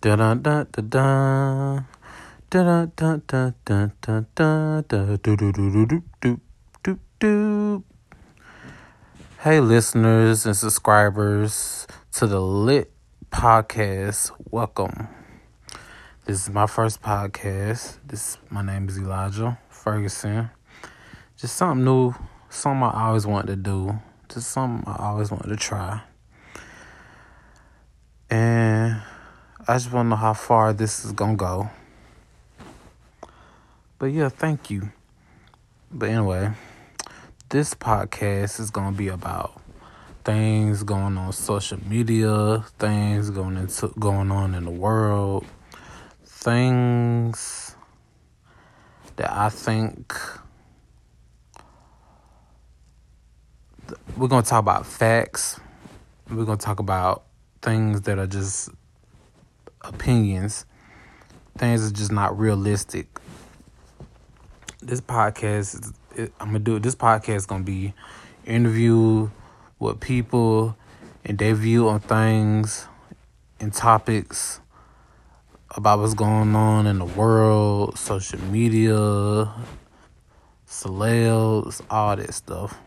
Da da da da da. Da da da da da da da do do do do do do do. Hey, listeners and subscribers to the Lit Podcast. Welcome. This is my first podcast. This my name is Elijah Ferguson. Just something new, something I always wanted to do. Just something I always wanted to try. I just want to know how far this is gonna go. But yeah, thank you. But anyway, this podcast is gonna be about things going on social media, things going into going on in the world, things that I think we're gonna talk about facts. We're gonna talk about things that are just opinions, things are just not realistic. This podcast, I'm gonna do it. This podcast is gonna be interview with people and their view on things and topics about what's going on in the world, social media, celebs, all that stuff.